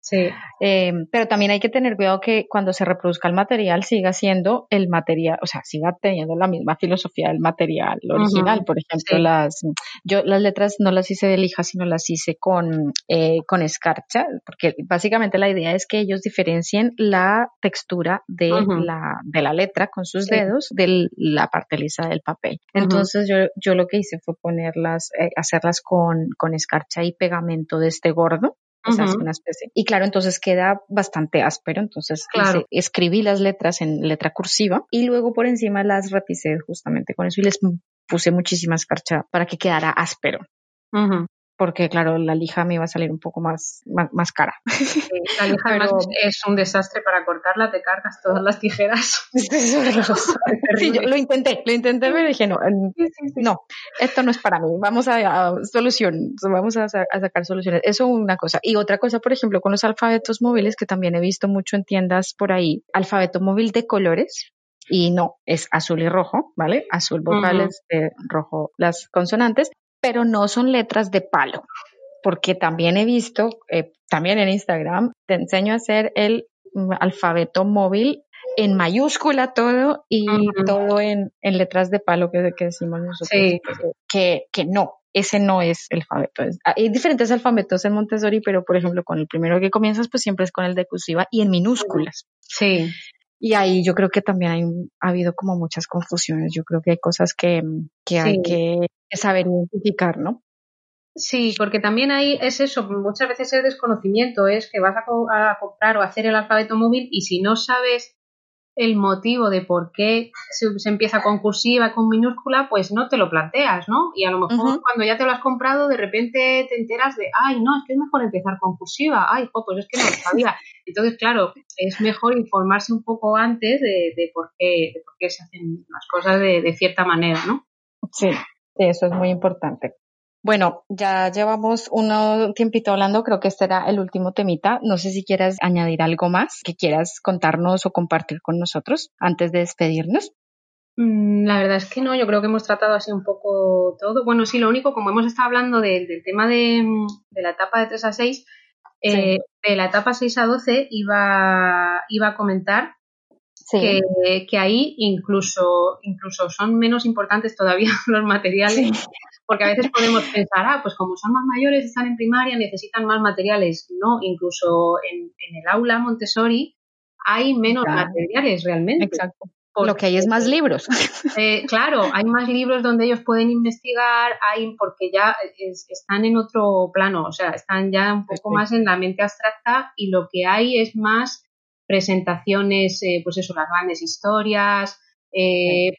Sí. Eh, pero también hay que tener cuidado que cuando se reproduzca el material siga siendo el material, o sea, siga teniendo la misma filosofía del material original. Por ejemplo, las yo las letras no las hice de lija, sino las hice con, eh, con escarcha, porque básicamente la idea es que ellos diferencien la textura de, la, de la letra con sus dedos de la parte lisa del papel. Entonces yo, yo lo que hice fue ponerlas, eh, hacerlas con, con escarcha y pegamento de este gordo o sea, es una especie. Y claro, entonces queda bastante áspero, entonces escribí las letras en letra cursiva y luego por encima las rapicé justamente con eso y les puse muchísima escarcha para que quedara áspero porque claro, la lija me iba a salir un poco más, más, cara.
la lija además es un desastre para cortarla, te cargas todas las tijeras.
sí, yo lo intenté, lo intenté, pero dije, no, no, esto no es para mí, vamos a, solución, vamos a, sacar soluciones. Eso una cosa. Y otra cosa, por ejemplo, con los alfabetos móviles, que también he visto mucho en tiendas por ahí, alfabeto móvil de colores, y no, es azul y rojo, ¿vale? Azul vocales, rojo las consonantes, pero no son letras de palo, porque también he visto, eh, también en Instagram, te enseño a hacer el mm, alfabeto móvil en mayúscula todo y todo en, letras de palo que, que decimos nosotros, que, que no, ese no es el alfabeto. Ah, hay diferentes alfabetos en Montessori, pero por ejemplo con el primero que comienzas pues siempre es con el de cursiva y en minúsculas.
Sí.
Y ahí yo creo que también hay, ha habido como muchas confusiones. Yo creo que hay cosas que, que hay que saber identificar, ¿no?
Sí, porque también ahí es eso, muchas veces el desconocimiento es que vas a, a comprar o hacer el alfabeto móvil y si no sabes el motivo de por qué se, empieza con cursiva, con minúscula, pues no te lo planteas, ¿no? Y a lo mejor cuando ya te lo has comprado, de repente te enteras de, ay, no, es que es mejor empezar con cursiva, ay, pues es que no lo sabía. Entonces, claro, es mejor informarse un poco antes de, por, qué, de por qué se hacen las cosas de, de cierta manera, ¿no?
Sí, eso es muy importante. Bueno, ya llevamos un tiempito hablando, creo que este era el último temita. No sé si quieras añadir algo más que quieras contarnos o compartir con nosotros antes de despedirnos.
Mm, la verdad es que no, yo creo que hemos tratado así un poco todo. Bueno, sí, lo único, como hemos estado hablando del tema de, la etapa de 3 a 6, eh, de la etapa 6 a 12 iba, iba a comentar que, que, ahí incluso, incluso son menos importantes todavía los materiales, porque a veces podemos pensar, ah, pues como son más mayores, están en primaria, necesitan más materiales. No, incluso en, el aula Montessori hay menos materiales realmente.
Exacto. Lo que hay es más libros.
Eh, claro, hay más libros donde ellos pueden investigar, hay porque ya están en otro plano, o sea, están ya un poco más en la mente abstracta y lo que hay es más presentaciones, eh, pues eso, las grandes historias. Eh,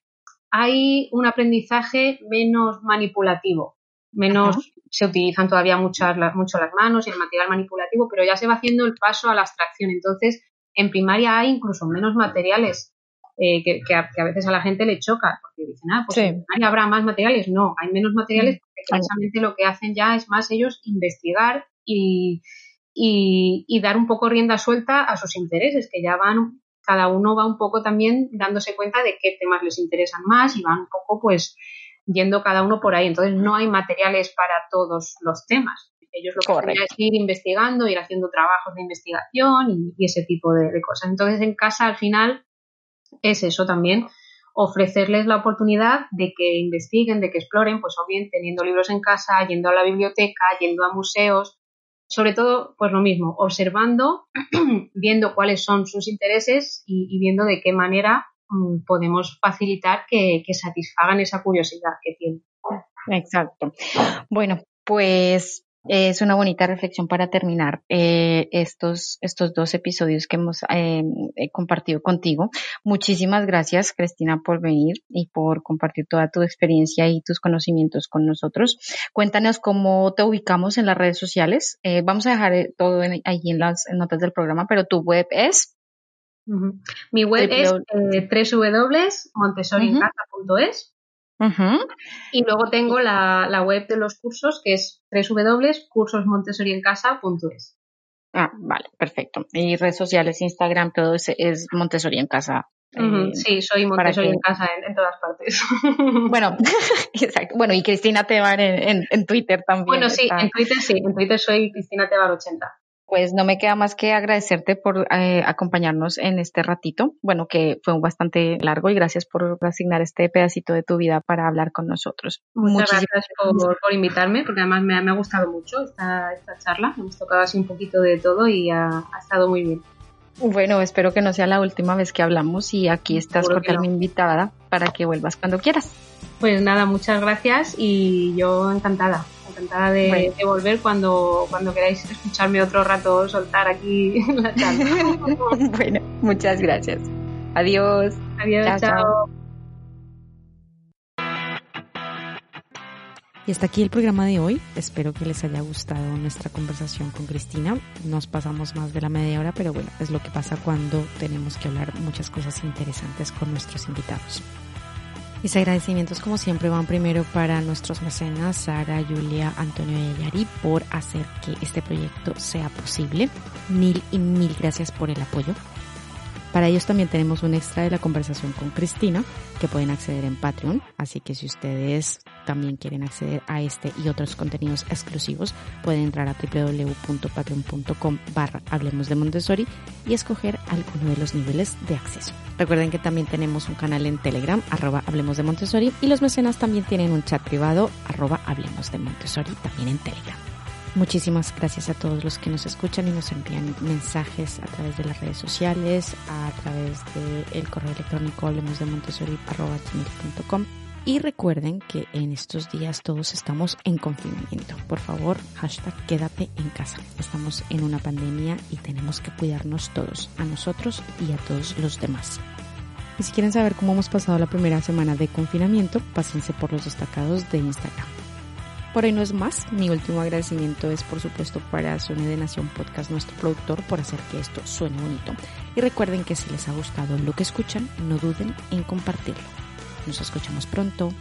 hay un aprendizaje menos manipulativo, menos se utilizan todavía muchas, mucho las manos y el material manipulativo, pero ya se va haciendo el paso a la abstracción. Entonces, en primaria hay incluso menos materiales eh, que, a, veces a la gente le choca, porque dicen, ah, pues en primaria habrá más materiales. No, hay menos materiales porque precisamente lo que hacen ya es más ellos investigar y, y, dar un poco rienda suelta a sus intereses, que ya van, cada uno va un poco también dándose cuenta de qué temas les interesan más y van un poco pues yendo cada uno por ahí. Entonces no hay materiales para todos los temas. Ellos lo que hacen es ir investigando, ir haciendo trabajos de investigación y, ese tipo de, de, cosas. Entonces en casa al final es eso también, ofrecerles la oportunidad de que investiguen, de que exploren, pues o bien teniendo libros en casa, yendo a la biblioteca, yendo a museos, sobre todo, pues lo mismo, observando, viendo cuáles son sus intereses y, viendo de qué manera mm, podemos facilitar que, que satisfagan esa curiosidad que tienen.
Exacto. Bueno, pues es una bonita reflexión para terminar eh, estos, estos dos episodios que hemos eh, compartido contigo. Muchísimas gracias, Cristina, por venir y por compartir toda tu experiencia y tus conocimientos con nosotros. Cuéntanos cómo te ubicamos en las redes sociales. Eh, vamos a dejar todo en, allí en las notas del programa, pero tu web es.
Mi web es Y luego tengo la, web de los cursos que es www.cursosmontessoriencasa.es.
Ah, vale, perfecto. Y redes sociales, Instagram, todo es, es Montessori en casa.
Eh, sí, soy Montessori en casa en, todas partes.
bueno, exacto. Bueno, y Cristina Tebar en, en, Twitter también.
Bueno, sí, en Twitter sí, en Twitter soy Cristina Tebar 80
pues no me queda más que agradecerte por eh, acompañarnos en este ratito. Bueno, que fue bastante largo y gracias por asignar este pedacito de tu vida para hablar con nosotros.
Muchas gracias por, invitarme, porque además me, ha gustado mucho esta, esta charla. Hemos tocado así un poquito de todo y ha, estado muy bien.
Bueno, espero que no sea la última vez que hablamos y aquí estás cordialmente invitada para que vuelvas cuando quieras.
Pues nada, muchas gracias y yo encantada encantada de, volver cuando, cuando queráis escucharme otro rato soltar aquí la charla.
bueno, muchas gracias. Adiós.
Adiós, chao.
Y hasta aquí el programa de hoy. Espero que les haya gustado nuestra conversación con Cristina. Nos pasamos más de la media hora, pero bueno, es lo que pasa cuando tenemos que hablar muchas cosas interesantes con nuestros invitados. Mis agradecimientos como siempre van primero para nuestros mecenas Sara, Julia, Antonio y Ayari por hacer que este proyecto sea posible. Mil y mil gracias por el apoyo. Para ellos también tenemos un extra de la conversación con Cristina que pueden acceder en Patreon, así que si ustedes también quieren acceder a este y otros contenidos exclusivos, pueden entrar a www.patreon.com barra Hablemos de Montessori y escoger alguno de los niveles de acceso. Recuerden que también tenemos un canal en Telegram, arroba Hablemos de Montessori, y los mecenas también tienen un chat privado, arroba Hablemos de Montessori, también en Telegram. Muchísimas gracias a todos los que nos escuchan y nos envían mensajes a través de las redes sociales, a través del correo electrónico hablemos de Y recuerden que en estos días todos estamos en confinamiento. Por favor, hashtag quédate en casa. Estamos en una pandemia y tenemos que cuidarnos todos, a nosotros y a todos los demás. Y si quieren saber cómo hemos pasado la primera semana de confinamiento, pásense por los destacados de Instagram. Por ahí no es más. Mi último agradecimiento es, por supuesto, para Suene de Nación Podcast, nuestro productor, por hacer que esto suene bonito. Y recuerden que si les ha gustado lo que escuchan, no duden en compartirlo. Nos escuchamos pronto.